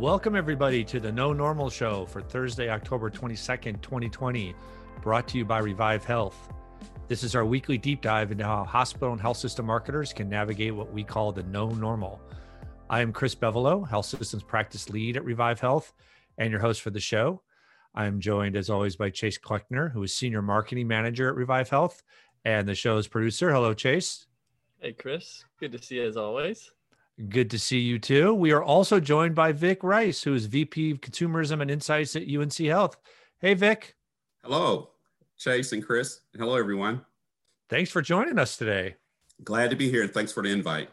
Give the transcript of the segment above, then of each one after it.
Welcome, everybody, to the No Normal Show for Thursday, October 22nd, 2020, brought to you by Revive Health. This is our weekly deep dive into how hospital and health system marketers can navigate what we call the no normal. I am Chris Bevolo, Health Systems Practice Lead at Revive Health, and your host for the show. I am joined, as always, by Chase Kleckner, who is Senior Marketing Manager at Revive Health and the show's producer. Hello, Chase. Hey, Chris. Good to see you as always. Good to see you too. We are also joined by Vic Rice, who is VP of Consumerism and Insights at UNC Health. Hey, Vic. Hello, Chase and Chris. Hello, everyone. Thanks for joining us today. Glad to be here and thanks for the invite.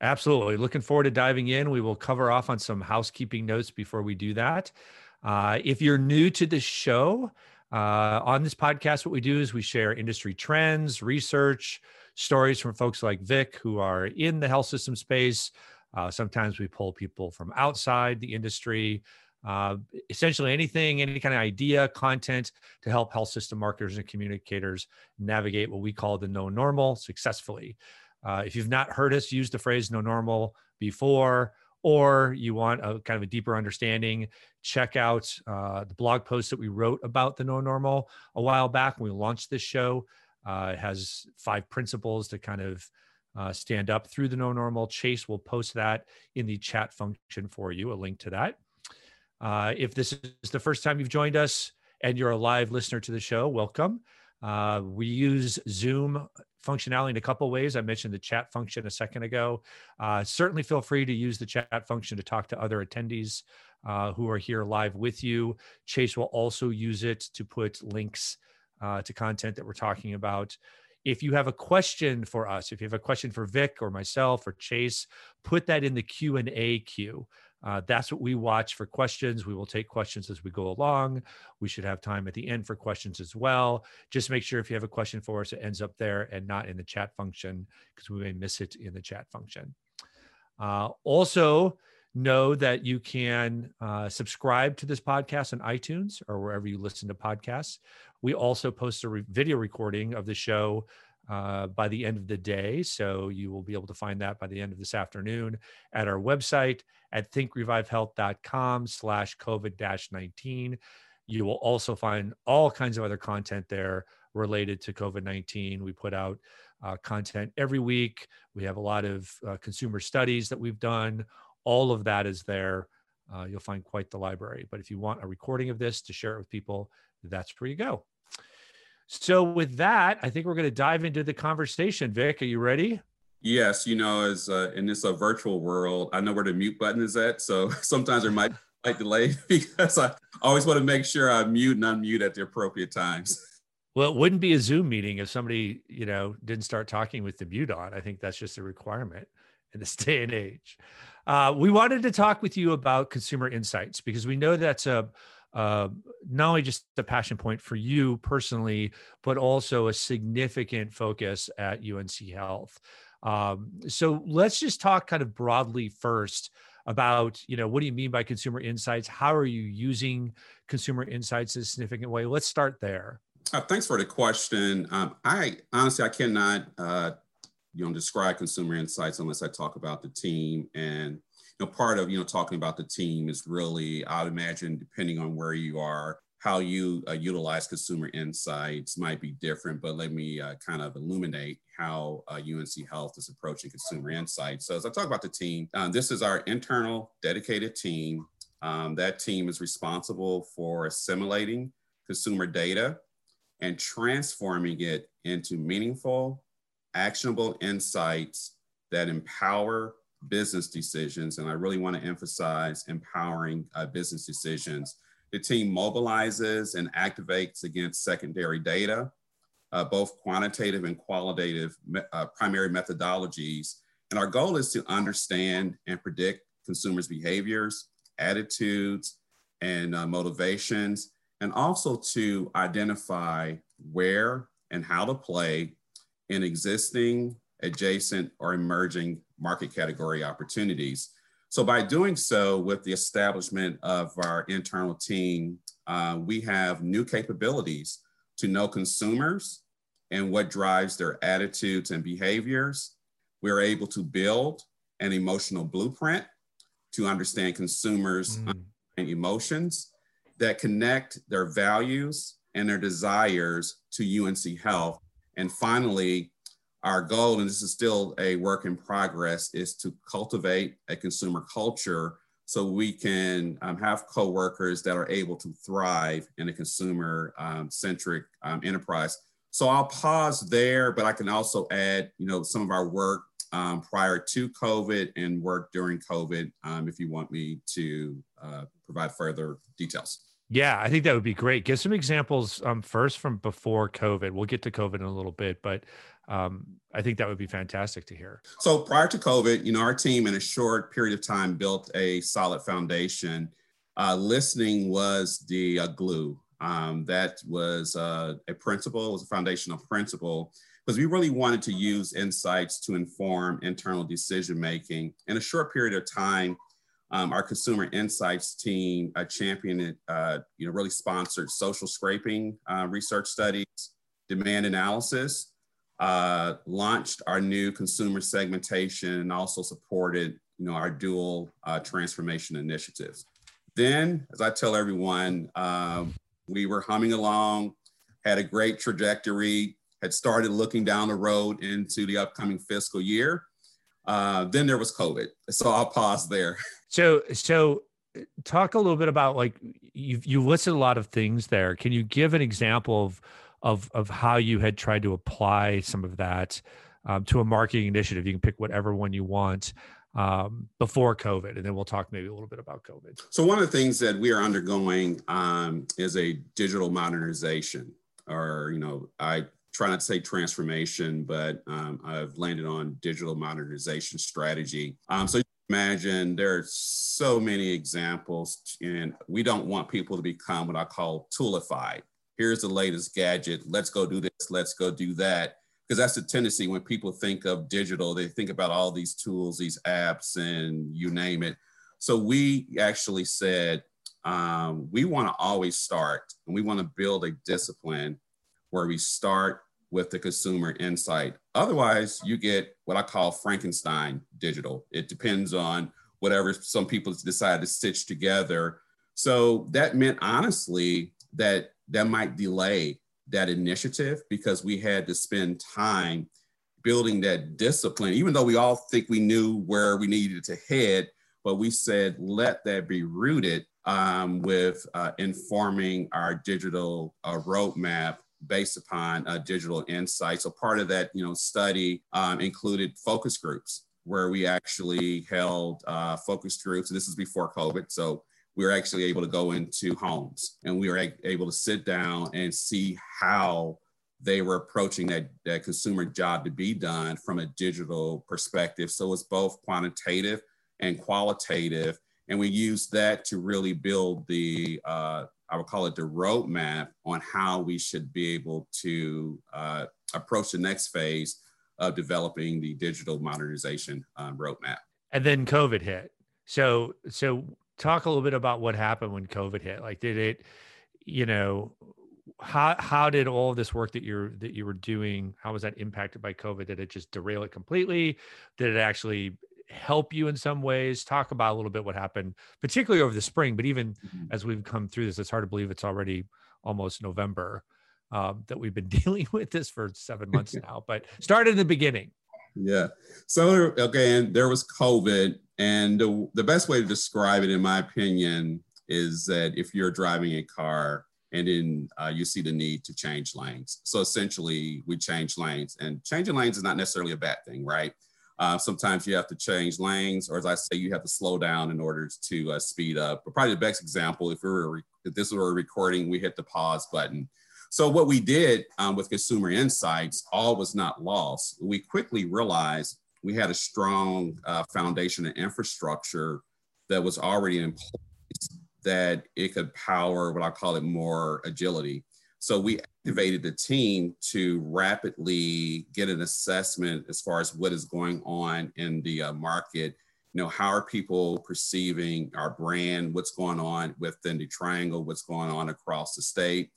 Absolutely. Looking forward to diving in. We will cover off on some housekeeping notes before we do that. Uh, if you're new to the show, uh, on this podcast, what we do is we share industry trends, research, stories from folks like Vic who are in the health system space. Uh, sometimes we pull people from outside the industry. Uh, essentially, anything, any kind of idea, content to help health system marketers and communicators navigate what we call the no normal successfully. Uh, if you've not heard us use the phrase no normal before, or you want a kind of a deeper understanding, check out uh, the blog post that we wrote about the no normal a while back when we launched this show. Uh, has five principles to kind of uh, stand up through the no normal. Chase will post that in the chat function for you, a link to that. Uh, if this is the first time you've joined us and you're a live listener to the show, welcome. Uh, we use Zoom functionality in a couple ways. I mentioned the chat function a second ago. Uh, certainly feel free to use the chat function to talk to other attendees uh, who are here live with you. Chase will also use it to put links uh, to content that we're talking about. If you have a question for us, if you have a question for Vic or myself or Chase, put that in the Q and A queue. Uh, that's what we watch for questions. We will take questions as we go along. We should have time at the end for questions as well. Just make sure if you have a question for us, it ends up there and not in the chat function because we may miss it in the chat function. Uh, also, know that you can uh, subscribe to this podcast on iTunes or wherever you listen to podcasts. We also post a re- video recording of the show uh, by the end of the day. So you will be able to find that by the end of this afternoon at our website at thinkrevivehealth.com slash COVID 19. You will also find all kinds of other content there related to COVID 19. We put out uh, content every week. We have a lot of uh, consumer studies that we've done. All of that is there. Uh, you'll find quite the library. But if you want a recording of this to share it with people, that's where you go. So, with that, I think we're going to dive into the conversation. Vic, are you ready? Yes, you know, as uh, in this uh, virtual world, I know where the mute button is at. So sometimes there might be delay because I always want to make sure I mute and unmute at the appropriate times. Well, it wouldn't be a Zoom meeting if somebody, you know, didn't start talking with the mute on. I think that's just a requirement in this day and age. Uh, we wanted to talk with you about consumer insights because we know that's a uh, not only just a passion point for you personally, but also a significant focus at UNC Health. Um, so let's just talk kind of broadly first about you know what do you mean by consumer insights? How are you using consumer insights in a significant way? Let's start there. Uh, thanks for the question. Um, i honestly i cannot uh, you know describe consumer insights unless i talk about the team and you know, part of, you know, talking about the team is really, I'd imagine, depending on where you are, how you uh, utilize consumer insights might be different, but let me uh, kind of illuminate how uh, UNC Health is approaching consumer insights. So, as I talk about the team, um, this is our internal dedicated team. Um, that team is responsible for assimilating consumer data and transforming it into meaningful, actionable insights that empower business decisions. And I really want to emphasize empowering uh, business decisions. The team mobilizes and activates against secondary data, uh, both quantitative and qualitative uh, primary methodologies. And our goal is to understand and predict consumers' behaviors, attitudes, and uh, motivations, and also to identify where and how to play in existing, adjacent, or emerging market category opportunities. So by doing so with the establishment of our internal team, uh, we have new capabilities to know consumers and what drives their attitudes and behaviors. We're able to build an emotional blueprint to understand consumers' mm. emotions that connect their values and their desires to UNC Health. And finally, our goal, and this is still a work in progress, is to cultivate a consumer culture so we can um, have coworkers that are able to thrive in a consumer um, centric um, enterprise. So I'll pause there, but I can also add, you know, some of our work um, prior to COVID and work during COVID um, if you want me to uh, provide further details. Yeah, I think that would be great. Give some examples um, first from before COVID. We'll get to COVID in a little bit, but um, I think that would be fantastic to hear. So prior to COVID, you know, our team in a short period of time built a solid foundation. Uh, listening was the uh, glue. Um, that was uh, a principle, it was a foundational principle because we really wanted to use insights to inform internal decision making. In a short period of time, um, our consumer insights team uh, championed, uh, you know, really sponsored social scraping uh, research studies, demand analysis, uh, launched our new consumer segmentation, and also supported, you know, our dual uh, transformation initiatives. Then, as I tell everyone, um, we were humming along, had a great trajectory, had started looking down the road into the upcoming fiscal year. Uh, then there was COVID. So I'll pause there. So, so talk a little bit about like you've you listed a lot of things there. Can you give an example of of of how you had tried to apply some of that um, to a marketing initiative? You can pick whatever one you want um, before COVID, and then we'll talk maybe a little bit about COVID. So one of the things that we are undergoing um, is a digital modernization, or you know, I try not to say transformation, but um, I've landed on digital modernization strategy. Um, so imagine there are so many examples, and we don't want people to become what I call toolified. Here's the latest gadget. Let's go do this. Let's go do that. Because that's the tendency when people think of digital, they think about all these tools, these apps, and you name it. So we actually said um, we want to always start and we want to build a discipline where we start with the consumer insight. Otherwise, you get what I call Frankenstein digital. It depends on whatever some people decide to stitch together. So that meant honestly that that might delay that initiative because we had to spend time building that discipline, even though we all think we knew where we needed to head, but we said, let that be rooted um, with uh, informing our digital uh, roadmap based upon uh, digital insights. So part of that, you know, study um, included focus groups where we actually held uh, focus groups. This is before COVID, so we were actually able to go into homes and we were able to sit down and see how they were approaching that, that consumer job to be done from a digital perspective. So it's both quantitative and qualitative. And we use that to really build the uh, I would call it the roadmap on how we should be able to uh, approach the next phase of developing the digital modernization um, roadmap. And then COVID hit. So, so talk a little bit about what happened when COVID hit. Like, did it, you know, how how did all of this work that you're that you were doing? How was that impacted by COVID? Did it just derail it completely? Did it actually help you in some ways? Talk about a little bit what happened, particularly over the spring, but even mm-hmm. as we've come through this, it's hard to believe it's already almost November um, that we've been dealing with this for seven months now. But start in the beginning. Yeah. So again, there was COVID, and the, the best way to describe it, in my opinion, is that if you're driving a car and then uh, you see the need to change lanes. So essentially, we change lanes, and changing lanes is not necessarily a bad thing, right? Uh, sometimes you have to change lanes, or as I say, you have to slow down in order to uh, speed up. But probably the best example, if we were if this were a recording, we hit the pause button. So what we did um, with consumer insights, all was not lost. We quickly realized we had a strong uh, foundation and infrastructure that was already in place that it could power what I call it more agility. So we activated the team to rapidly get an assessment as far as what is going on in the uh, market. You know, how are people perceiving our brand? What's going on within the triangle? What's going on across the state?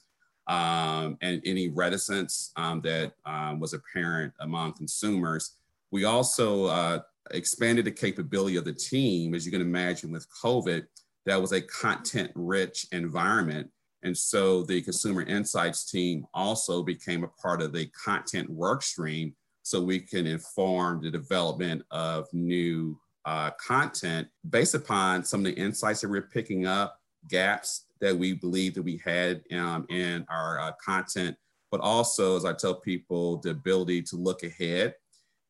Um, and any reticence um, that um, was apparent among consumers. We also uh, expanded the capability of the team, as you can imagine with COVID, that was a content rich environment. And so the consumer insights team also became a part of the content work stream so we can inform the development of new uh, content based upon some of the insights that we're picking up, gaps that we believe that we had um, in our uh, content, but also, as I tell people, the ability to look ahead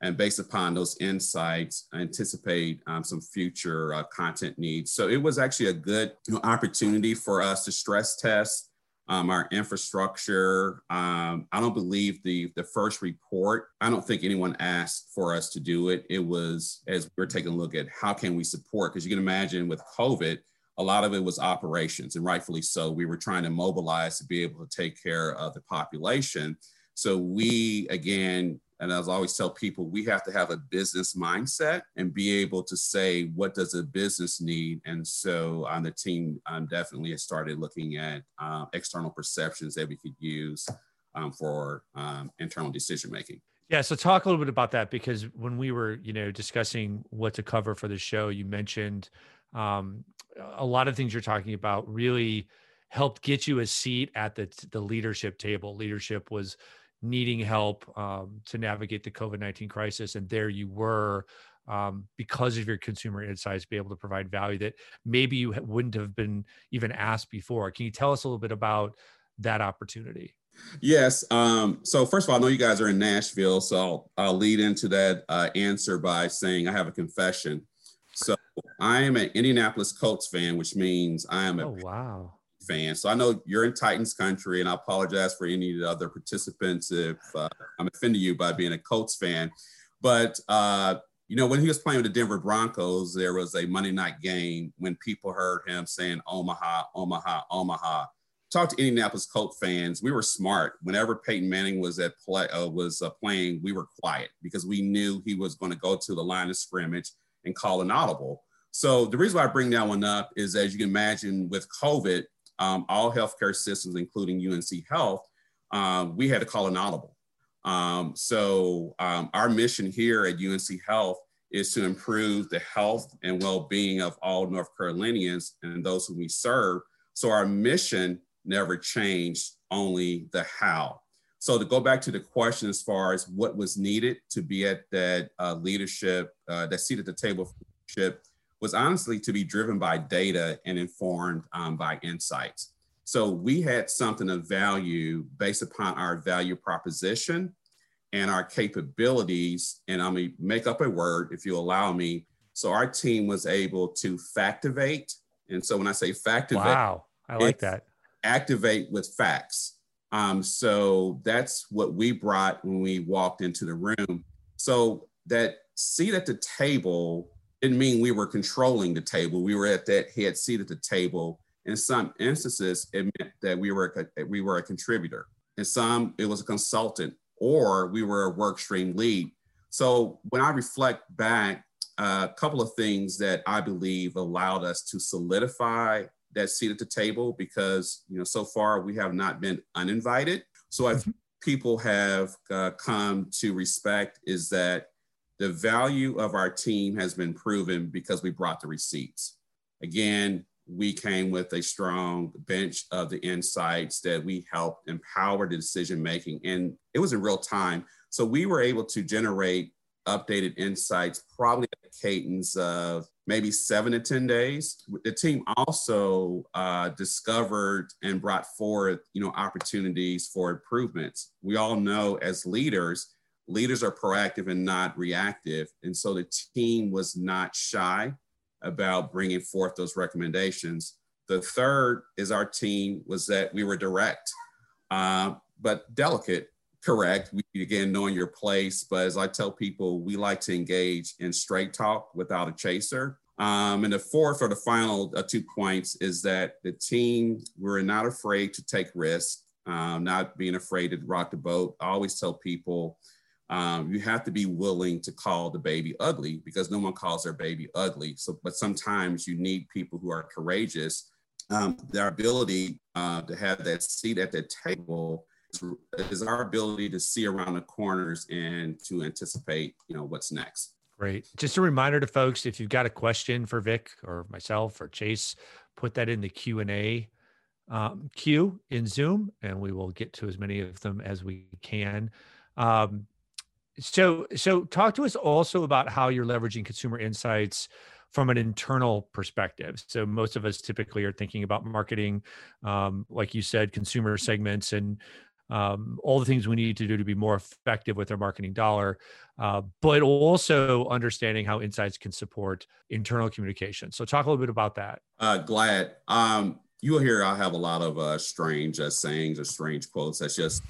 and based upon those insights, anticipate um, some future uh, content needs. So it was actually a good you know, opportunity for us to stress test um, our infrastructure. Um, I don't believe the the first report. I don't think anyone asked for us to do it. It was as we are taking a look at how can we support because you can imagine with COVID, a lot of it was operations, and rightfully so. We were trying to mobilize to be able to take care of the population. So we again and as I always tell people, we have to have a business mindset and be able to say, what does a business need? And so on the team um, definitely started looking at uh, external perceptions that we could use um, for um, internal decision making. Yeah, so talk a little bit about that because when we were, you know, discussing what to cover for the show, you mentioned um, a lot of things you're talking about really helped get you a seat at the the leadership table. Leadership was needing help um, to navigate the COVID 19 crisis. And there you were um, because of your consumer insights, be able to provide value that maybe you wouldn't have been even asked before. Can you tell us a little bit about that opportunity? Yes. Um, so first of all, I know you guys are in Nashville, so I'll, I'll lead into that uh, answer by saying I have a confession. So I am an Indianapolis Colts fan, which means I am a oh, wow fan. So I know you're in Titans country, and I apologize for any of the other participants if uh, I'm offending you by being a Colts fan. But uh, you know, when he was playing with the Denver Broncos, there was a Monday night game when people heard him saying Omaha, Omaha, Omaha. Talk to Indianapolis Colts fans. We were smart. Whenever Peyton Manning was at play, uh, was uh, playing, we were quiet because we knew he was going to go to the line of scrimmage and call an audible. So the reason why I bring that one up is, as you can imagine, with COVID, um, all healthcare systems, including UNC Health, um, we had to call an audible. Um, so um, our mission here at UNC Health is to improve the health and well-being of all North Carolinians and those whom we serve. So our mission never changed, only the how. So to go back to the question as far as what was needed to be at that uh, leadership, uh, that seat at the table leadership, was honestly to be driven by data and informed um, by insights. So we had something of value based upon our value proposition and our capabilities. And I'm gonna make up a word if you allow me. So our team was able to factivate. And so when I say factivate, wow, I like that. Activate with facts. Um, so that's what we brought when we walked into the room. So that seat at the table didn't mean we were controlling the table. We were at that head seat at the table. In some instances, it meant that we were a, we were a contributor. In some, it was a consultant, or we were a work stream lead. So when I reflect back, uh, a couple of things that I believe allowed us to solidify that seat at the table, because you know so far we have not been uninvited. So I mm-hmm. people have uh, come to respect is that the value of our team has been proven because we brought the receipts. Again, we came with a strong bench of the insights that we helped empower the decision making, and it was in real time. So we were able to generate updated insights probably at a cadence of maybe seven to 10 days. The team also uh, discovered and brought forth, you know, opportunities for improvements. We all know as leaders, leaders are proactive and not reactive. And so the team was not shy about bringing forth those recommendations. The third is our team was that we were direct, uh, but delicate, correct. We, again, knowing your place. But as I tell people, we like to engage in straight talk without a chaser. Um, and the fourth or the final uh, two points is that the team, we're not afraid to take risks, um, not being afraid to rock the boat. I always tell people, um, you have to be willing to call the baby ugly because no one calls their baby ugly. So, but sometimes you need people who are courageous. Um, their ability uh, to have that seat at the table is, is, our ability to see around the corners and to anticipate, you know, what's next. Great. Just a reminder to folks, if you've got a question for Vic or myself or Chase, put that in the Q and A um, queue in Zoom, and we will get to as many of them as we can. Um, so, so talk to us also about how you're leveraging consumer insights from an internal perspective. So, most of us typically are thinking about marketing, um, like you said, consumer segments and um, all the things we need to do to be more effective with our marketing dollar, uh, but also understanding how insights can support internal communication. So, talk a little bit about that. Uh, glad. Um, you will hear I have a lot of uh, strange uh, sayings or strange quotes. That's just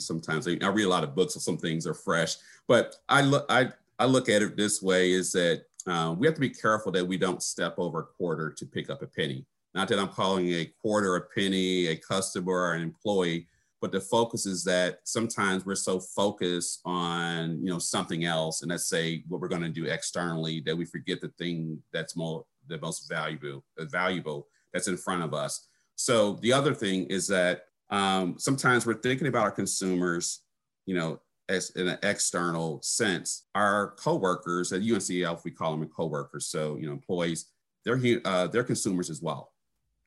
sometimes I read a lot of books, so some things are fresh. But I look I I look at it this way: is that uh, we have to be careful that we don't step over a quarter to pick up a penny. Not that I'm calling a quarter a penny, a customer, or an employee, but the focus is that sometimes we're so focused on you know something else and let's say what we're going to do externally that we forget the thing that's more the most valuable valuable that's in front of us so the other thing is that um, sometimes we're thinking about our consumers you know as in an external sense our coworkers at uncf we call them coworkers so you know employees they're uh, they're consumers as well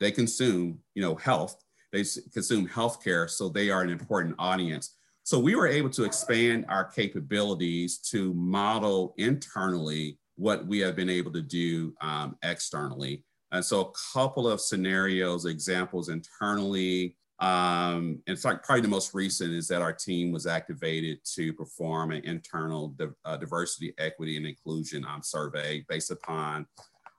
they consume you know health they consume healthcare, so they are an important audience. So we were able to expand our capabilities to model internally what we have been able to do um, externally. And so a couple of scenarios, examples internally. Um, in fact, probably the most recent is that our team was activated to perform an internal di- uh, diversity, equity, and inclusion um, survey based upon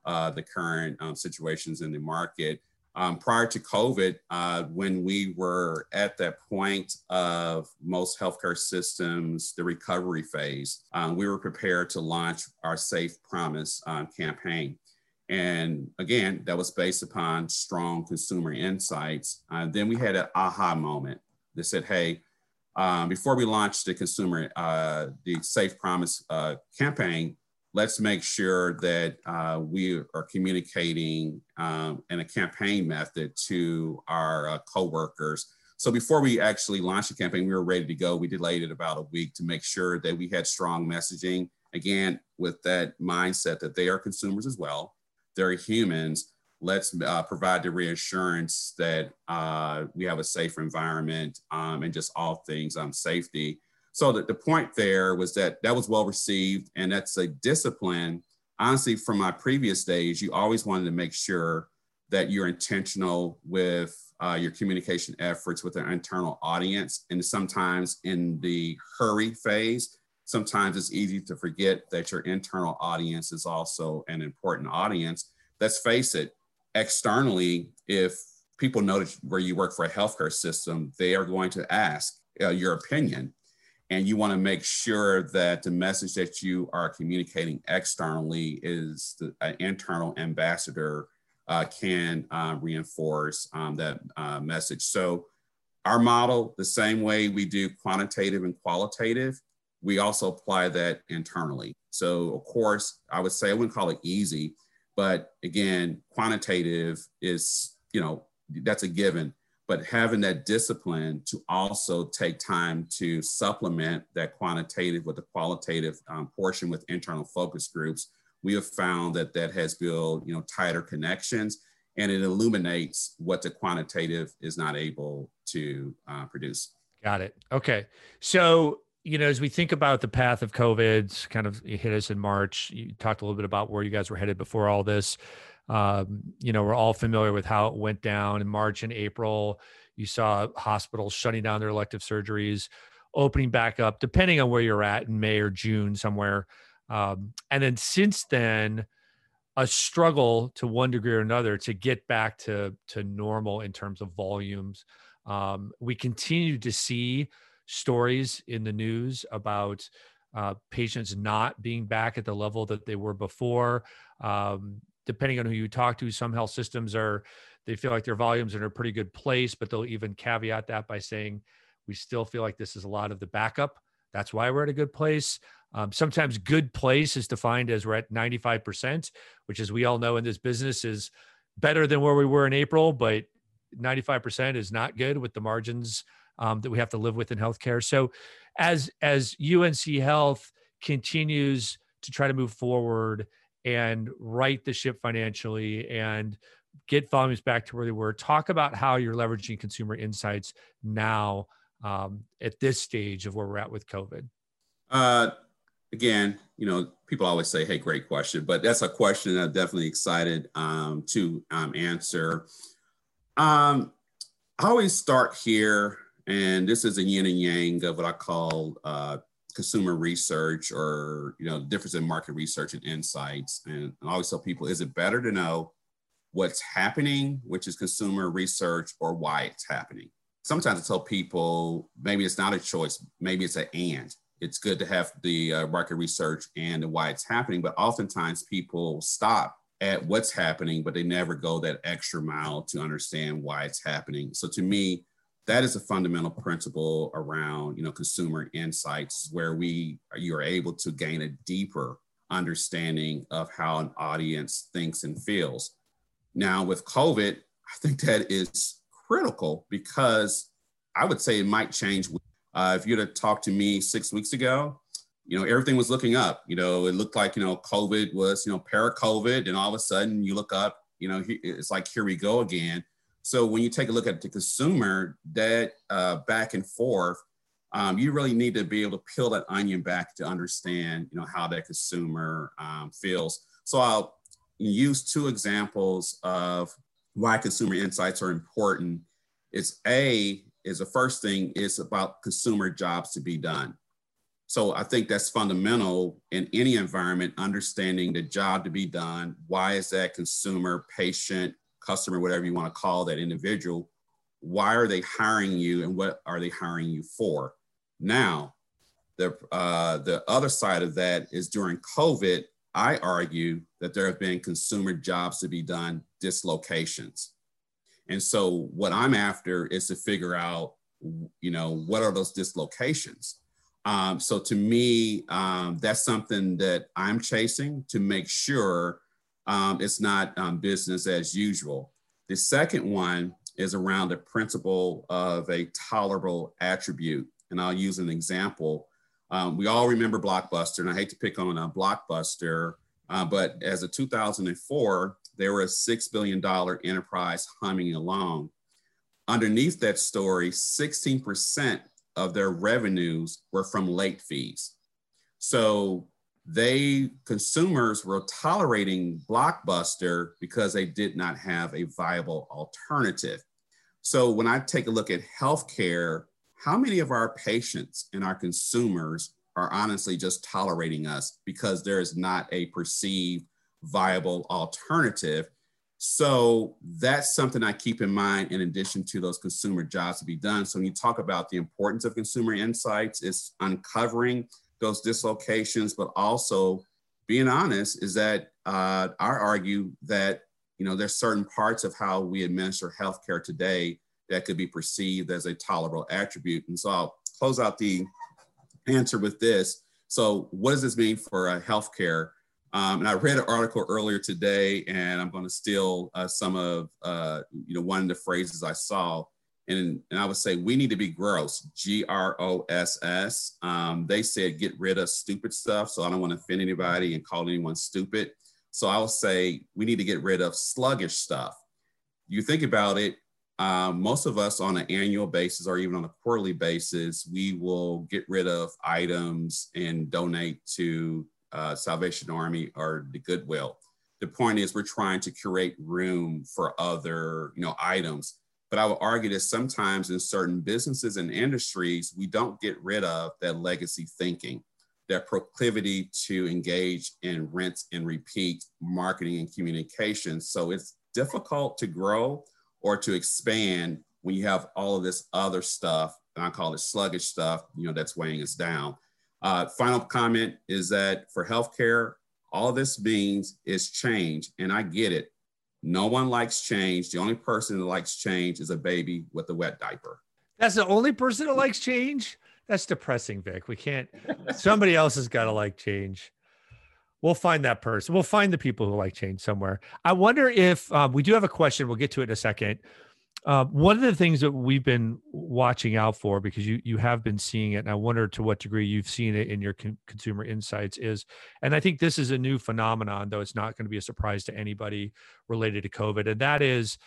uh, the current um, situations in the market. Um, prior to COVID, uh, when we were at that point of most healthcare systems, the recovery phase, um, we were prepared to launch our Safe Promise um, campaign. And again, that was based upon strong consumer insights. Uh, then we had an aha moment that said, hey, um, before we launch the consumer, uh, the Safe Promise uh, campaign, let's make sure that uh, we are communicating um, in a campaign method to our uh, coworkers. So before we actually launched the campaign, we were ready to go. We delayed it about a week to make sure that we had strong messaging. Again, with that mindset that they are consumers as well, they're humans. Let's uh, provide the reassurance that uh, we have a safe environment um, and just all things um, safety. So the, the point there was that that was well received, and that's a discipline. Honestly, from my previous days, you always wanted to make sure that you're intentional with uh, your communication efforts with an internal audience. And sometimes in the hurry phase, sometimes it's easy to forget that your internal audience is also an important audience. Let's face it, externally, if people notice where you work for a healthcare system, they are going to ask uh, your opinion and you want to make sure that the message that you are communicating externally is the uh, internal ambassador uh, can uh, reinforce um, that uh, message. So our model, the same way we do quantitative and qualitative, we also apply that internally. So of course, I would say I wouldn't call it easy, but again, quantitative is, you know, that's a given. But having that discipline to also take time to supplement that quantitative with the qualitative um, portion with internal focus groups we have found that that has built you know tighter connections and it illuminates what the quantitative is not able to uh, produce. Got it. Okay. So you know as we think about the path of covid kind of hit us in march you talked a little bit about where you guys were headed before all this um, you know, we're all familiar with how it went down in March and April. You saw hospitals shutting down their elective surgeries, opening back up, depending on where you're at in May or June somewhere. Um, and then since then, a struggle to one degree or another to get back to to normal in terms of volumes. Um, we continue to see stories in the news about uh, patients not being back at the level that they were before. Um, depending on who you talk to, some health systems are they feel like their volumes are in a pretty good place, but they'll even caveat that by saying we still feel like this is a lot of the backup. That's why we're at a good place. Um, sometimes good place is defined as we're at 95%, which, as we all know in this business, is better than where we were in April, but 95% is not good with the margins um, that we have to live with in healthcare. So, as as UNC Health continues to try to move forward and right the ship financially and get volumes back to where they were. Talk about how you're leveraging consumer insights now um, at this stage of where we're at with COVID. Uh, again, you know, people always say, "Hey, great question," but that's a question that I'm definitely excited um, to um, answer. Um, I always start here, and this is a yin and yang of what I call uh, consumer research, or you know, difference in market research and insights. And I always tell people, is it better to know what's happening, which is consumer research, or why it's happening? Sometimes I tell people maybe it's not a choice, maybe it's an and it's good to have the uh, market research and why it's happening, but oftentimes people stop at what's happening, but they never go that extra mile to understand why it's happening. So to me, that is a fundamental principle around you know consumer insights where we you're able to gain a deeper understanding of how an audience thinks and feels. Now with COVID, I think that is critical because I would say it might change uh, if you'd have talked to me six weeks ago, you know, everything was looking up. You know, it looked like, you know, COVID was, you know, para COVID. And all of a sudden you look up, you know, it's like, here we go again. So when you take a look at the consumer, that uh, back and forth, um, you really need to be able to peel that onion back to understand, you know, how that consumer um, feels. So I'll use two examples of why consumer insights are important. It's A, is the first thing is about consumer jobs to be done. So I think that's fundamental in any environment, understanding the job to be done. Why is that consumer, patient, customer, whatever you want to call that individual? Why are they hiring you and what are they hiring you for? Now, the, uh, the other side of that is during COVID, I argue that there have been consumer jobs to be done dislocations. And so what I'm after is to figure out, you know, what are those dislocations? Um, so to me, um, that's something that I'm chasing to make sure um, it's not um, business as usual. The second one is around the principle of a tolerable attribute. And I'll use an example. Um, we all remember Blockbuster, and I hate to pick on a Blockbuster, uh, but as of 2004, they were a $6 billion enterprise humming along. Underneath that story, 16% of their revenues were from late fees. So they consumers were tolerating Blockbuster because they did not have a viable alternative. So when I take a look at healthcare, how many of our patients and our consumers are honestly just tolerating us because there is not a perceived viable alternative. So that's something I keep in mind in addition to those consumer jobs to be done. So when you talk about the importance of consumer insights, it's uncovering those dislocations, but also being honest is that uh, I argue that you know there's certain parts of how we administer healthcare today that could be perceived as a tolerable attribute. And so I'll close out the answer with this. So what does this mean for uh, healthcare? Um, and I read an article earlier today, and I'm going to steal uh, some of uh, you know one of the phrases I saw, and and I would say we need to be gross, G R O S S. Um, they said get rid of stupid stuff, so I don't want to offend anybody and call anyone stupid. So I will say we need to get rid of sluggish stuff. You think about it, um, most of us on an annual basis or even on a quarterly basis, we will get rid of items and donate to uh, Salvation Army or the Goodwill. The point is, we're trying to create room for other, you know, items. But I would argue that sometimes in certain businesses and industries, we don't get rid of that legacy thinking, that proclivity to engage in rinse and repeat marketing and communication. So it's difficult to grow or to expand when you have all of this other stuff, and I call it sluggish stuff, you know, that's weighing us down. Uh, final comment is that for healthcare, all this means is change. And I get it. No one likes change. The only person that likes change is a baby with a wet diaper. That's the only person that likes change? That's depressing, Vic. We can't, somebody else has got to like change. We'll find that person. We'll find the people who like change somewhere. I wonder if um, we do have a question. We'll get to it in a second Uh, one of the things that we've been watching out for, because you you have been seeing it, and I wonder to what degree you've seen it in your con- consumer insights, is, and I think this is a new phenomenon, though it's not going to be a surprise to anybody related to COVID, and that is,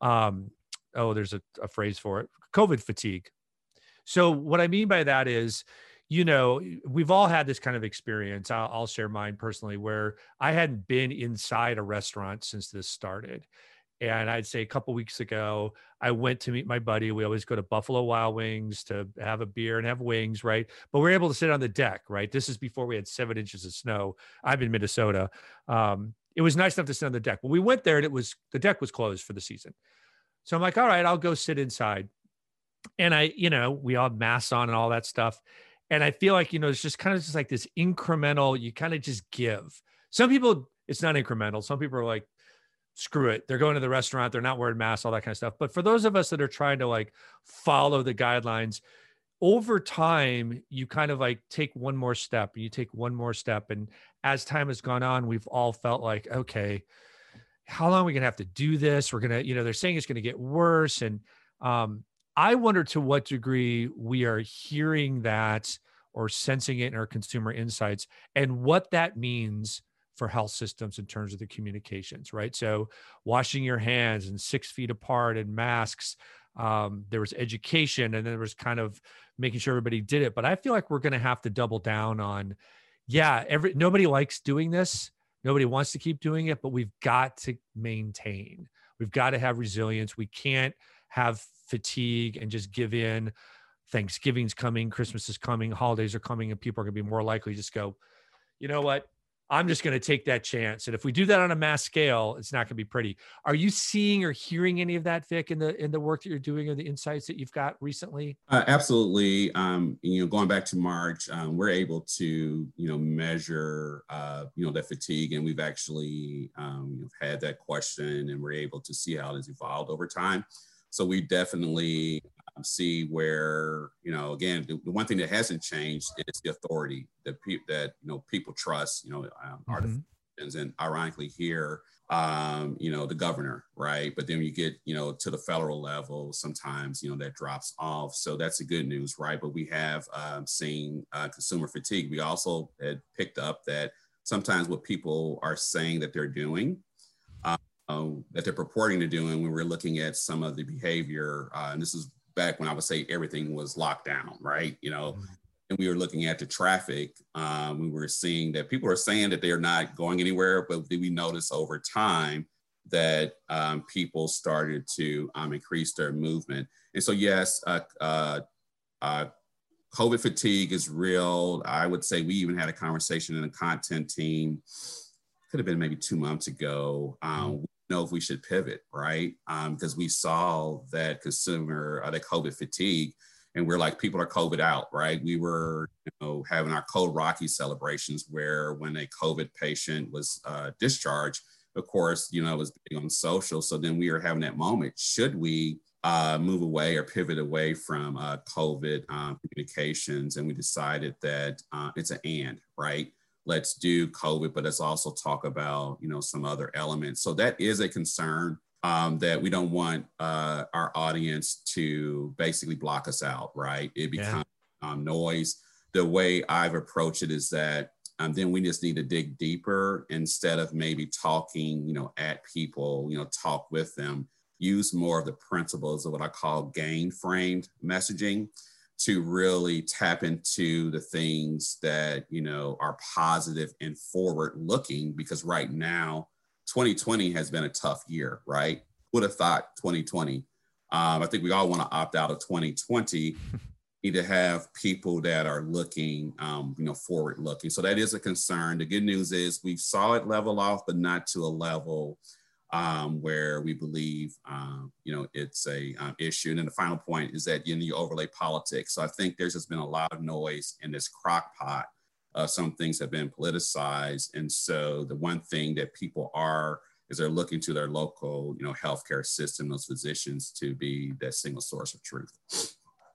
um, oh, there's a, a phrase for it, COVID fatigue. So what I mean by that is, you know, we've all had this kind of experience. I'll, I'll share mine personally, where I hadn't been inside a restaurant since this started and I'd say a couple weeks ago, I went to meet my buddy. We always go to Buffalo Wild Wings to have a beer and have wings, right? But we are able to sit on the deck, right? This is before we had seven inches of snow. I'm in Minnesota. Um, it was nice enough to sit on the deck. But we went there and it was the deck was closed for the season. So I'm like, all right, I'll go sit inside. And I, you know, we all have masks on and all that stuff. And I feel like, you know, it's just kind of just like this incremental, you kind of just give. Some people, it's not incremental. Some people are like, screw it. They're going to the restaurant. They're not wearing masks, all that kind of stuff. But for those of us that are trying to like follow the guidelines, over time, you kind of like take one more step and you take one more step. And as time has gone on, we've all felt like, okay, how long are we going to have to do this? We're going to, you know, they're saying it's going to get worse. And um, I wonder to what degree we are hearing that or sensing it in our consumer insights and what that means for health systems in terms of the communications, right? So washing your hands and six feet apart and masks. Um, there was education and then there was kind of making sure everybody did it. But I feel like we're going to have to double down on, yeah, every nobody likes doing this. Nobody wants to keep doing it, but we've got to maintain. We've got to have resilience. We can't have fatigue and just give in. Thanksgiving's coming, Christmas is coming, holidays are coming, and people are going to be more likely to just go, you know what? I'm just going to take that chance. And if we do that on a mass scale, it's not going to be pretty. Are you seeing or hearing any of that, Vic, in the in the work that you're doing or the insights that you've got recently? Uh, absolutely. Um, you know, going back to March, um, we're able to you know measure uh, you know that fatigue, and we've actually um, had that question, and we're able to see how it has evolved over time. So we definitely see where you know again the, the, one thing that hasn't changed is the authority that people that you know people trust you know um, mm-hmm. and ironically here um, you know the governor right? But then you get you know to the federal level sometimes you know that drops off. So that's the good news right? But we have um, seen uh, consumer fatigue. We also had picked up that sometimes what people are saying that they're doing uh, that they're purporting to doing when we're looking at some of the behavior uh, and this is back when I would say everything was locked down, right? You know, mm-hmm. and we were looking at the traffic. Um, we were seeing that people are saying that they're not going anywhere, but did we notice over time that um, people started to um, increase their movement? And so, yes, uh, uh, uh, COVID fatigue is real. I would say we even had a conversation in the content team. Could have been maybe two months ago. Um, mm-hmm know if we should pivot, right? Um, because we saw that consumer, uh, that COVID fatigue, and we're like, people are COVID out, right? We were, you know, having our Code Rocky celebrations where when a COVID patient was uh, discharged, of course, you know, it was big on social. So then we were having that moment. Should we uh, move away or pivot away from uh, COVID um, communications? And we decided that uh, it's an and, right? Let's do COVID, but let's also talk about, you know, some other elements. So that is a concern um, that we don't want uh, our audience to basically block us out, right? It becomes yeah. um, noise. The way I've approached it is that um, then we just need to dig deeper instead of maybe talking, you know, at people, you know, talk with them. Use more of the principles of what I call gain framed messaging to really tap into the things that you know are positive and forward looking because right now 2020 has been a tough year right? Would have thought 2020 um, i think we all want to opt out of 2020 need to have people that are looking um, you know forward looking so that is a concern. The good news is we saw it level off but not to a level um, where we believe, um, you know, it's a um, issue. And then the final point is that you you overlay politics. So I think there's just been a lot of noise in this crock pot. Uh, some things have been politicized, and so the one thing that people are is they're looking to their local, you know, healthcare system, those physicians to be that single source of truth.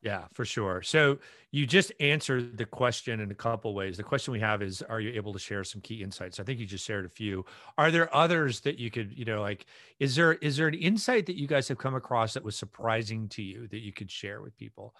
Yeah, for sure. So you just answered the question in a couple ways. The question we have is, are you able to share some key insights? I think you just shared a few. Are there others that you could, you know, like, is there is there an insight that you guys have come across that was surprising to you that you could share with people,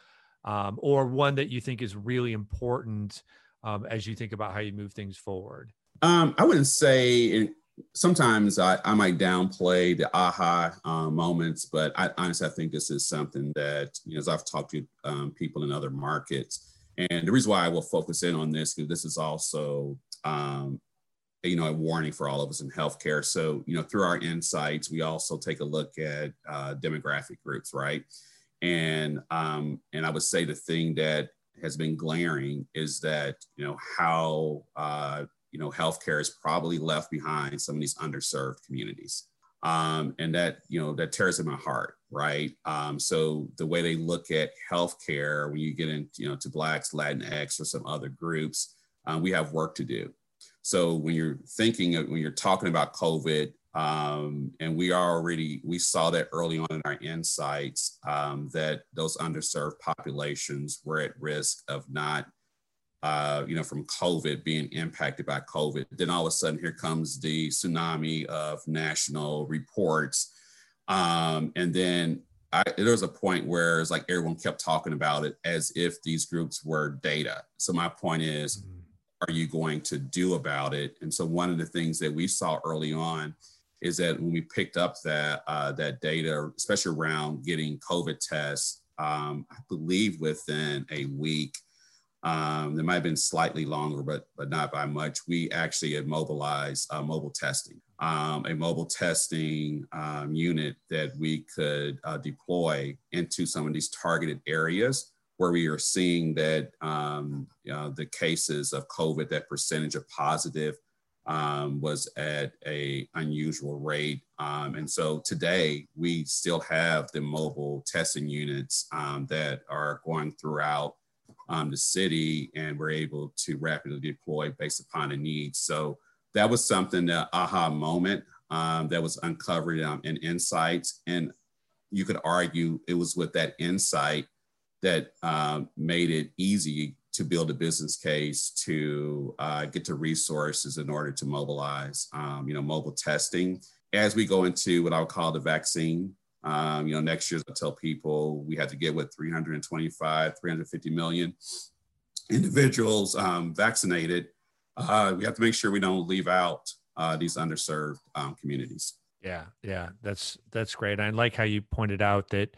um, or one that you think is really important um, as you think about how you move things forward? Um, I wouldn't say sometimes I, I might downplay the aha uh, moments, but I honestly I think this is something that you know as I've talked to um, people in other markets, and the reason why I will focus in on this because this is also um, you know a warning for all of us in healthcare. So you know through our insights, we also take a look at uh, demographic groups, right? And um, and I would say the thing that has been glaring is that you know how uh, you know, healthcare is probably left behind some of these underserved communities. Um, and that, you know, that tears in my heart, right? Um, so the way they look at healthcare, when you get into, you know, to Blacks, Latinx, or some other groups, um, we have work to do. So when you're thinking of, when you're talking about COVID, um, and we are already, we saw that early on in our insights um, that those underserved populations were at risk of not uh, you know, from COVID being impacted by COVID. Then all of a sudden, here comes the tsunami of national reports. Um, and then I, there was a point where it's like everyone kept talking about it as if these groups were data. So my point is, mm-hmm. are you going to do about it? And so one of the things that we saw early on is that when we picked up that uh, that data, especially around getting COVID tests, um, I believe within a week, um, might have been slightly longer, but but not by much. We actually had mobilized uh, mobile testing, um, a mobile testing um, unit that we could uh, deploy into some of these targeted areas where we are seeing that um, you know, the cases of COVID, that percentage of positive um, was at a unusual rate. Um, and so today we still have the mobile testing units that are going throughout um, the city and we're able to rapidly deploy based upon the needs. So that was something that aha moment um, that was uncovered um, in insights. And you could argue it was with that insight that um, made it easy to build a business case to uh, get to resources in order to mobilize, um, you know, mobile testing. As we go into what I would call the vaccine um, you know, next year, I tell people we had to get with 325, 350 million individuals um, vaccinated. Uh, we have to make sure we don't leave out uh, these underserved um, communities. Yeah, yeah, that's that's great. I like how you pointed out that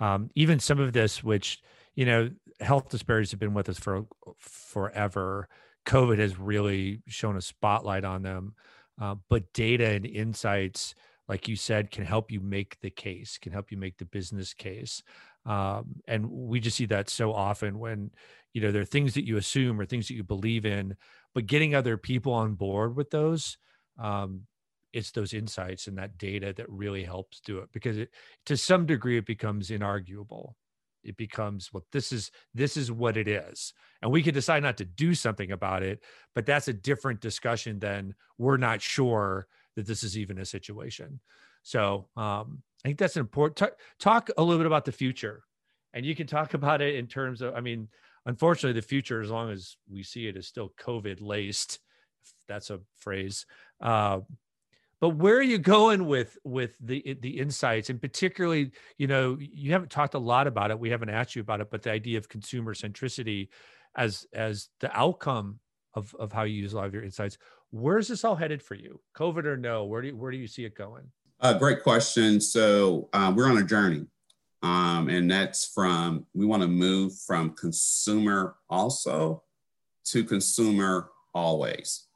um, even some of this, which you know, health disparities have been with us for forever. COVID has really shown a spotlight on them, uh, but data and insights like you said, can help you make the case, can help you make the business case. Um, and we just see that so often when, you know, there are things that you assume or things that you believe in, but getting other people on board with those, um, it's those insights and that data that really helps do it because it, to some degree, it becomes inarguable it becomes well this is this is what it is and we can decide not to do something about it but that's a different discussion than we're not sure that this is even a situation. So um, I think that's important. Talk, talk a little bit about the future, and you can talk about it in terms of. I mean, unfortunately, the future, as long as we see it, is still COVID laced. That's a phrase. Uh, but where are you going with with the the insights and particularly you know you haven't talked a lot about it we haven't asked you about it but the idea of consumer centricity as as the outcome of of how you use a lot of your insights Where's this all headed for you? COVID or no? Where do you, where do you see it going? Uh, great question. So um, we're on a journey, um, and that's from we want to move from consumer also to consumer always.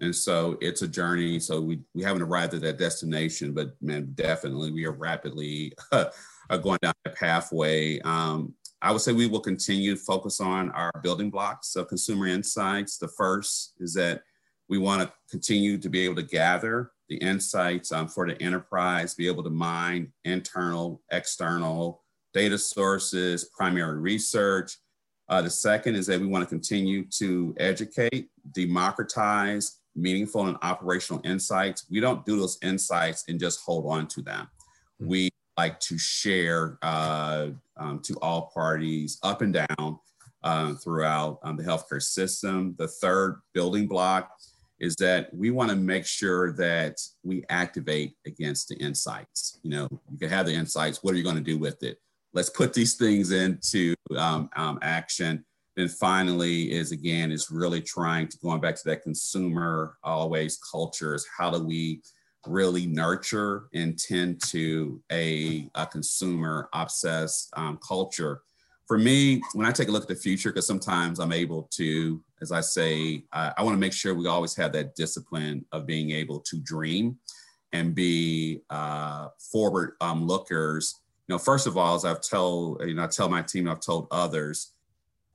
And so it's a journey. So we, we haven't arrived at that destination, but man, definitely we are rapidly uh, going down that pathway. Um, I would say we will continue to focus on our building blocks of consumer insights. The first is that we want to continue to be able to gather the insights um, for the enterprise, be able to mine internal, external data sources, primary research. Uh, the second is that we want to continue to educate, democratize meaningful and operational insights. We don't do those insights and just hold on to them. Mm-hmm. We like to share uh, um, to all parties up and down uh, throughout um, the healthcare system. The third building block is that we want to make sure that we activate against the insights. You know, you can have the insights. What are you going to do with it? Let's put these things into um, um, action. Then finally, is again is really trying to going back to that consumer always culture. Is how do we really nurture and tend to a, a consumer obsessed um, culture? For me, when I take a look at the future, because sometimes I'm able to as I say, I, I want to make sure we always have that discipline of being able to dream and be uh, forward um, lookers. You know, first of all, as I've told, you know, I tell my team, I've told others,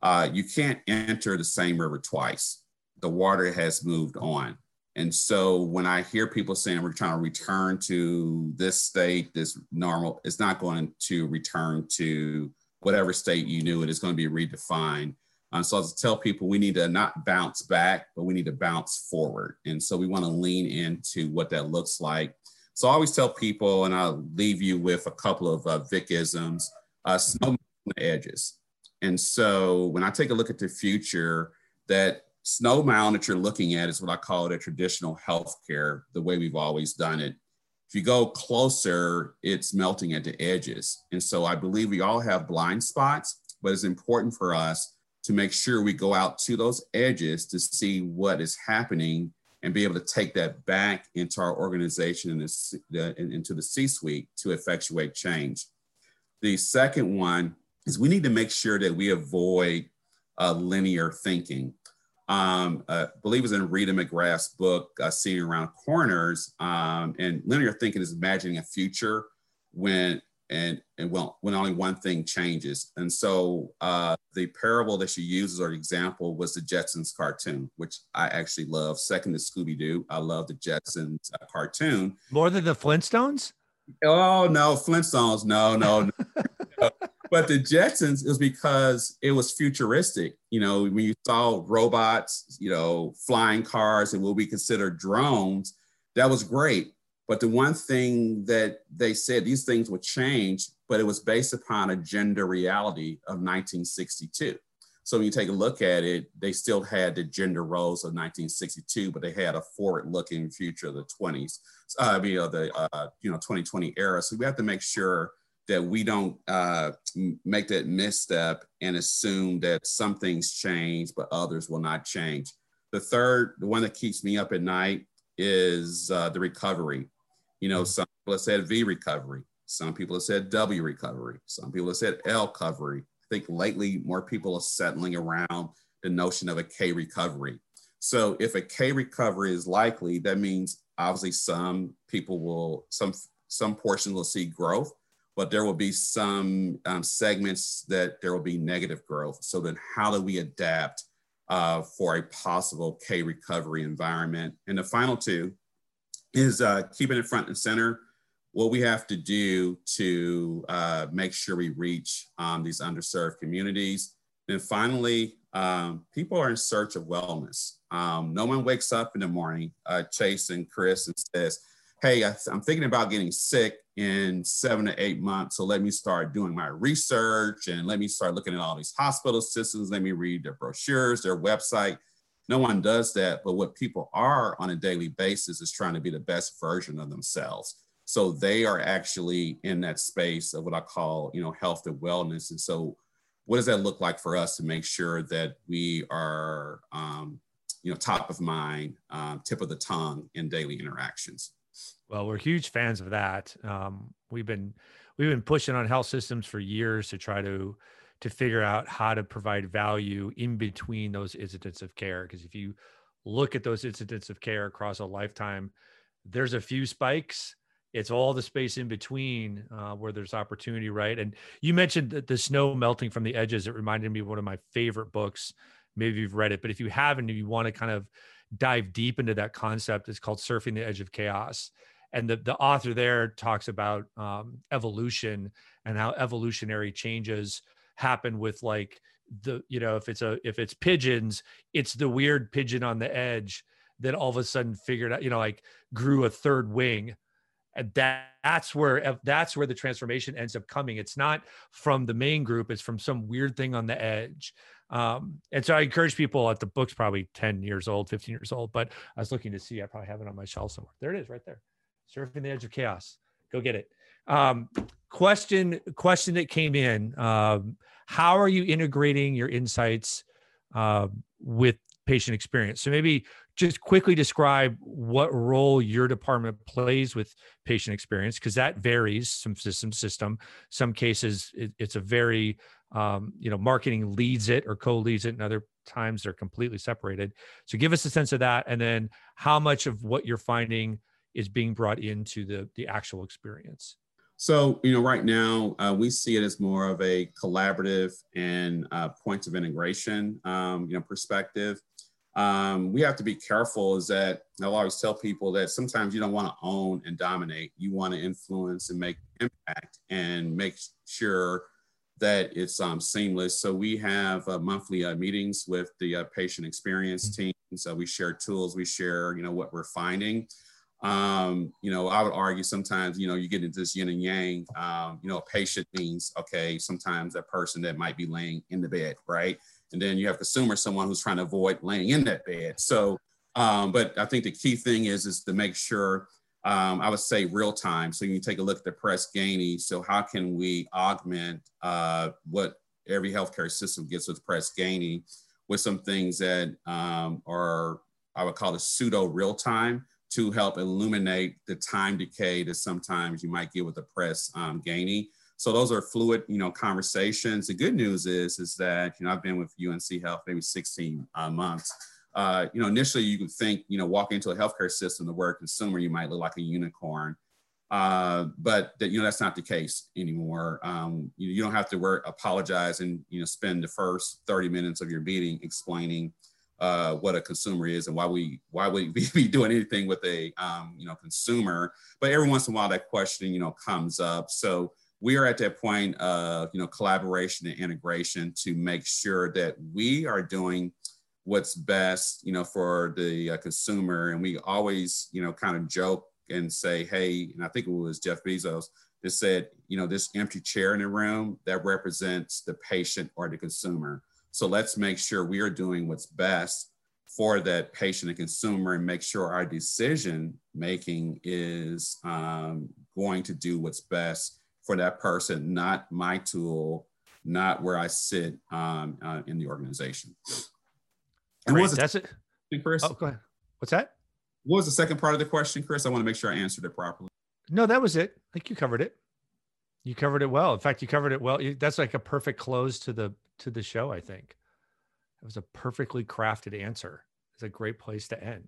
uh, you can't enter the same river twice. The water has moved on. And so when I hear people saying we're trying to return to this state, this normal, it's not going to return to whatever state you knew it is going to be redefined. Um, so I tell people we need to not bounce back, but we need to bounce forward. And so we want to lean into what that looks like. So I always tell people, and I'll leave you with a couple of uh, Vicisms, uh, snow on the edges. And so when I take a look at the future, that snow mound that you're looking at is what I call it a traditional healthcare, the way we've always done it. If you go closer, it's melting at the edges. And so I believe we all have blind spots, but it's important for us to make sure we go out to those edges to see what is happening and be able to take that back into our organization and into the C-suite to effectuate change. The second one is we need to make sure that we avoid uh, linear thinking. Um, uh, I believe it was in Rita McGrath's book, uh, Seeing Around Corners. Um, and linear thinking is imagining a future when and and well when only one thing changes and so uh, the parable that she uses or example was the jetsons cartoon which i actually love second to scooby-doo i love the jetsons uh, cartoon more than the flintstones oh no flintstones no no, no. but the jetsons is because it was futuristic you know when you saw robots you know flying cars and what we consider drones that was great but the one thing that they said, these things would change, but it was based upon a gender reality of 1962. So when you take a look at it, they still had the gender roles of 1962, but they had a forward-looking future of the 20s, uh, mean, of the uh, you know 2020 era. So we have to make sure that we don't uh, make that misstep and assume that some things change, but others will not change. The third, the one that keeps me up at night, is uh, the recovery. You know, some people have said V recovery. Some people have said W recovery. Some people have said L recovery. I think lately more people are settling around the notion of a K recovery. So if a K recovery is likely, that means obviously some people will, some some portions will see growth, but there will be some um, segments that there will be negative growth. So then how do we adapt uh, for a possible K recovery environment? And the final two is uh, keeping it front and center what we have to do to uh, make sure we reach um, these underserved communities. And finally, um, people are in search of wellness. Um, no one wakes up in the morning, uh, Chase and Chris, and says, Hey, I, I'm thinking about getting sick in seven to eight months. So let me start doing my research and let me start looking at all these hospital systems. Let me read their brochures, their website. No one does that. But what people are on a daily basis is trying to be the best version of themselves. So they are actually in that space of what I call, you know, health and wellness. And so what does that look like for us to make sure that we are, um, you know, top of mind, um, tip of the tongue in daily interactions? Well, we're huge fans of that. Um, we've been we've been pushing on health systems for years to try to to figure out how to provide value in between those incidents of care. Because if you look at those incidents of care across a lifetime, there's a few spikes. It's all the space in between uh, where there's opportunity, right? And you mentioned the, the snow melting from the edges. It reminded me of one of my favorite books. Maybe you've read it, but if you haven't, you want to kind of dive deep into that concept, it's called Surfing the Edge of Chaos. And the, the author there talks about um, evolution and how evolutionary changes happen with like the you know if it's a if it's pigeons it's the weird pigeon on the edge that all of a sudden figured out you know like grew a third wing. And that, that's where that's where the transformation ends up coming. It's not from the main group. It's from some weird thing on the edge um, and so i encourage people at the book's probably 10 years old 15 years old but i was looking to see i probably have it on my shelf somewhere. There it is right there. Surfing the edge of chaos. Go get it. Um, question question that came in um, how are you integrating your insights uh, with patient experience? So maybe just quickly describe what role your department plays with patient experience because that varies from system to system. Some cases it, it's a very um, you know marketing leads it or co-leads it and other times they're completely separated. So give us a sense of that and then how much of what you're finding is being brought into the the actual experience? So you know right now uh, we see it as more of a collaborative and uh, points of integration um, you know perspective. Um, we have to be careful is that I'll always tell people that sometimes you don't want to own and dominate. You want to influence and make impact and make sure that it's um, seamless. So we have uh, monthly uh, meetings with the uh, patient experience mm-hmm. team. So we share tools, we share, you know, what we're finding. Um, you know, I would argue sometimes, you know, you get into this yin and yang. Um, you know, a patient means okay. Sometimes that person that might be laying in the bed, right? and then you have consumer, someone who's trying to avoid laying in that bed. So, um, but I think the key thing is is to make sure um, I would say real time. So you can take a look at the Press Ganey. So how can we augment uh, what every healthcare system gets with Press Ganey with some things that um, are I would call it pseudo real time to help illuminate the time decay that sometimes you might get with the Press um. So those are fluid, you know, conversations. The good news is, is that, you know, I've been with UNC Health maybe 16 uh, months. Uh, you know, initially you could think, you know, walk into a healthcare system, the word consumer, you might look like a unicorn. Uh, but that, you know, that's not the case anymore. Um, you, you, don't have to work, apologize and, you know, spend the first 30 minutes of your meeting explaining uh, what a consumer is and why we why would we be doing anything with a um, you know consumer. But every once in a while that question you know comes up. So we are at that point of you know collaboration and integration to make sure that we are doing what's best you know for the uh, consumer and we always you know kind of joke and say hey and i think it was jeff bezos that said you know this empty chair in the room that represents the patient or the consumer so let's make sure we are doing what's best for that patient and consumer and make sure our decision making is um, going to do what's best for that person, not my tool, not where I sit um, uh, in the organization. And Great. that's it. Chris? Oh, go ahead. What's that? What was the second part of the question, Chris? I want to make sure I answered it properly. No, that was it. I think you covered it. You covered it well. In fact, you covered it well. That's like a perfect close to the to the show. I think it was a perfectly crafted answer. It's a great place to end.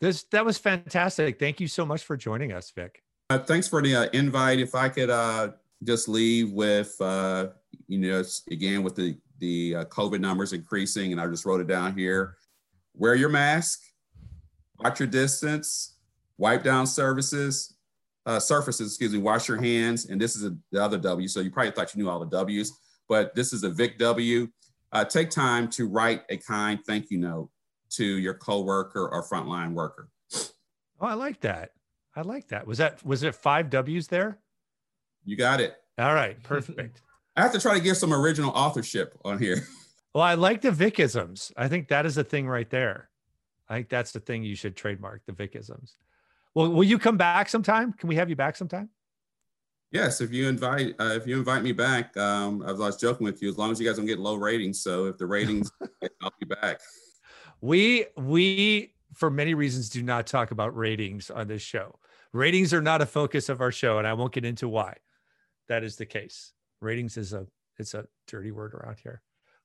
This that was fantastic. Thank you so much for joining us, Vic. Uh, thanks for the uh, invite. If I could uh, just leave with, uh, you know, again, with the, the uh, COVID numbers increasing, and I just wrote it down here wear your mask, watch your distance, wipe down services, uh, surfaces, excuse me, wash your hands. And this is a, the other W. So you probably thought you knew all the W's, but this is a Vic W. take time to write a kind thank you note to your coworker or frontline worker. Oh, I like that. I like that. Was that was it five W's there? You got it. All right, perfect. I have to try to get some original authorship on here. Well, I like the Vicisms. I think that is a thing right there. I think that's the thing you should trademark the Vicisms. Well, will you come back sometime? Can we have you back sometime? Yes, if you invite uh, if you invite me back, um, I was joking with you. As long as you guys don't get low ratings, so if the ratings, I'll be back. We we for many reasons do not talk about ratings on this show. Ratings are not a focus of our show, and I won't get into why that is the case. Ratings is a it's a dirty word around here.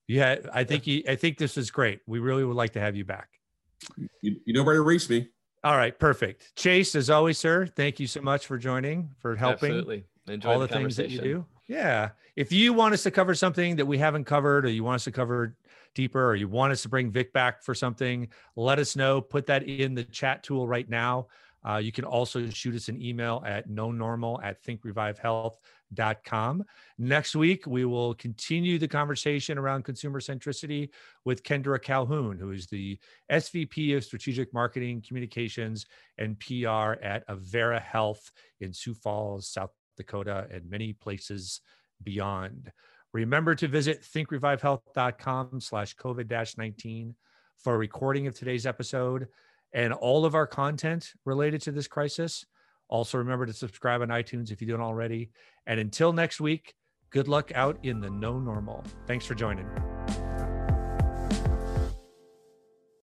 Yeah, I think you, I think this is great. We really would like to have you back. You, you know where to reach me. All right, perfect. Chase, as always, sir, thank you so much for joining, for helping. Absolutely. Enjoy all the, the things that you do. Yeah. If you want us to cover something that we haven't covered, or you want us to cover deeper, or you want us to bring Vic back for something, let us know. Put that in the chat tool right now. Uh, you can also shoot us an email at no normal at thinkrevivehealth.com. Next week, we will continue the conversation around consumer centricity with Kendra Calhoun, who is the SVP of Strategic Marketing, Communications, and PR at Avera Health in Sioux Falls, South Dakota, and many places beyond. Remember to visit thinkrevivehealth.com slash COVID-19 for a recording of today's episode and all of our content related to this crisis. Also, remember to subscribe on iTunes if you don't already. And until next week, good luck out in the no normal. Thanks for joining.